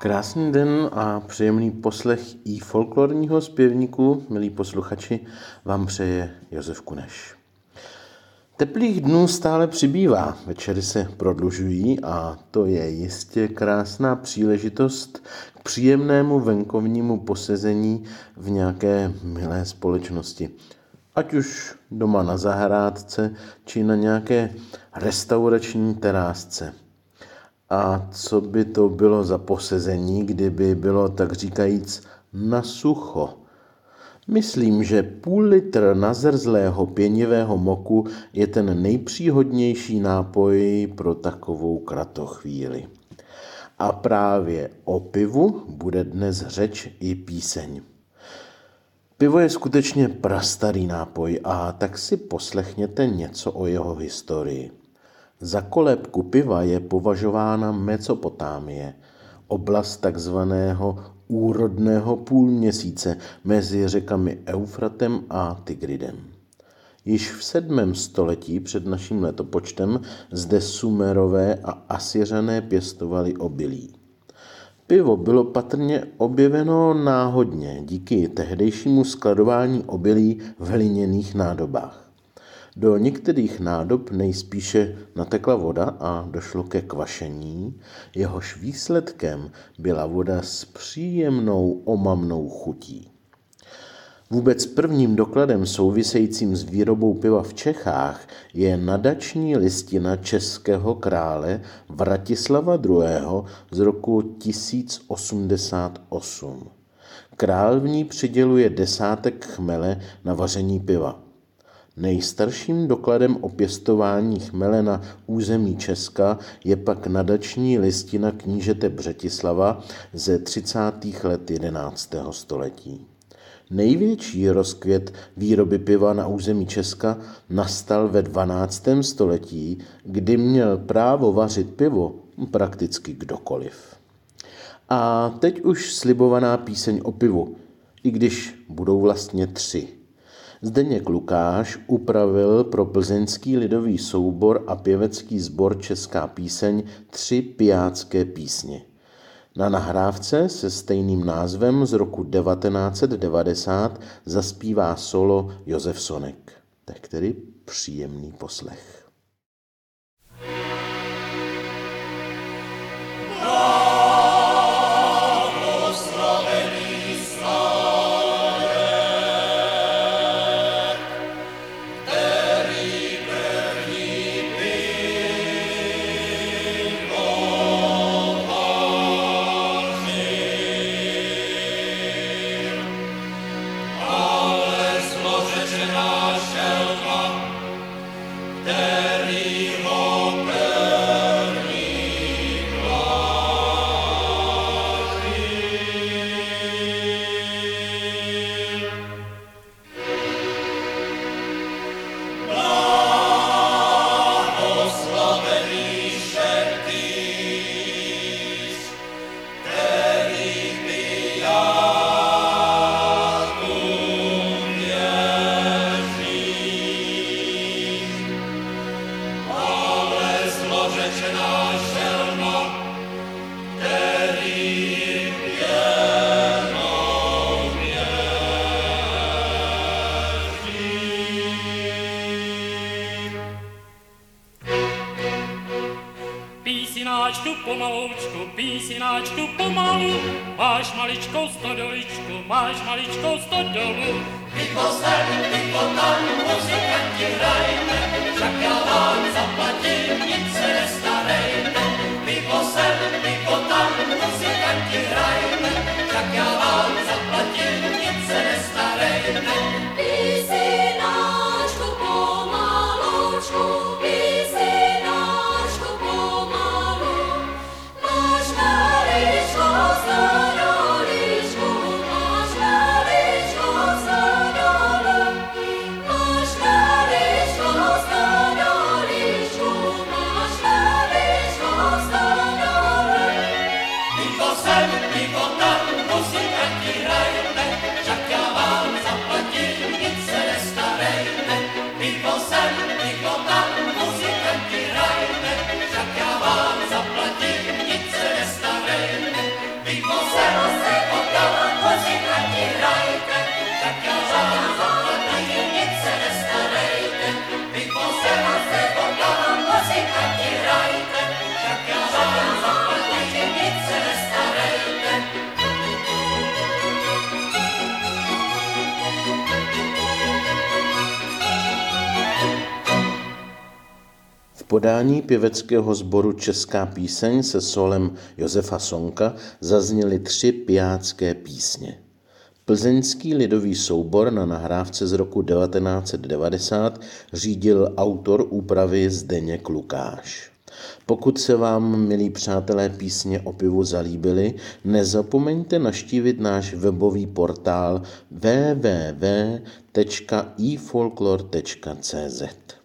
Krásný den a příjemný poslech i folklorního zpěvníku, milí posluchači, vám přeje Josef Kuneš. Teplých dnů stále přibývá, večery se prodlužují a to je jistě krásná příležitost k příjemnému venkovnímu posezení v nějaké milé společnosti. Ať už doma na zahrádce, či na nějaké restaurační terásce. A co by to bylo za posezení, kdyby bylo tak říkajíc na sucho? Myslím, že půl litr nazrzlého pěnivého moku je ten nejpříhodnější nápoj pro takovou kratochvíli. A právě o pivu bude dnes řeč i píseň. Pivo je skutečně prastarý nápoj a tak si poslechněte něco o jeho historii. Za kolébku piva je považována Mesopotámie, oblast takzvaného úrodného půlměsíce mezi řekami Eufratem a Tigridem. Již v sedmém století před naším letopočtem zde Sumerové a Asyřané pěstovali obilí. Pivo bylo patrně objeveno náhodně díky tehdejšímu skladování obilí v hliněných nádobách. Do některých nádob nejspíše natekla voda a došlo ke kvašení, jehož výsledkem byla voda s příjemnou omamnou chutí. Vůbec prvním dokladem souvisejícím s výrobou piva v Čechách je nadační listina českého krále Vratislava II. z roku 1088. Král v ní přiděluje desátek chmele na vaření piva. Nejstarším dokladem o pěstování chmele na území Česka je pak nadační listina knížete Břetislava ze 30. let 11. století. Největší rozkvět výroby piva na území Česka nastal ve 12. století, kdy měl právo vařit pivo prakticky kdokoliv. A teď už slibovaná píseň o pivu, i když budou vlastně tři. Zdeněk Lukáš upravil pro plzeňský lidový soubor a pěvecký sbor Česká píseň tři pijácké písně. Na nahrávce se stejným názvem z roku 1990 zaspívá solo Josef Sonek. Tak tedy příjemný poslech. Pomaloučku, písináčku pomalu, máš maličkou stodoličku, máš maličkou stodolu. Pivo sem, pivo tam, muzikanti hrajme, však já vám zaplatím, nic se nestarejte. Podání pěveckého sboru Česká píseň se solem Josefa Sonka zazněly tři pijácké písně. Plzeňský lidový soubor na nahrávce z roku 1990 řídil autor úpravy Zdeněk Lukáš. Pokud se vám, milí přátelé, písně o pivu zalíbily, nezapomeňte naštívit náš webový portál www.ifolklor.cz.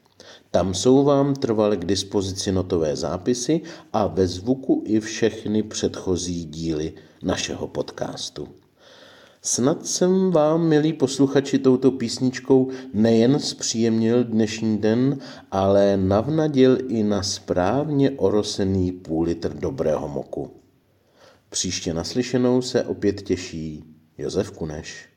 Tam jsou vám trvale k dispozici notové zápisy a ve zvuku i všechny předchozí díly našeho podcastu. Snad jsem vám, milí posluchači, touto písničkou nejen zpříjemnil dnešní den, ale navnadil i na správně orosený půl litr dobrého moku. Příště naslyšenou se opět těší Josef Kuneš.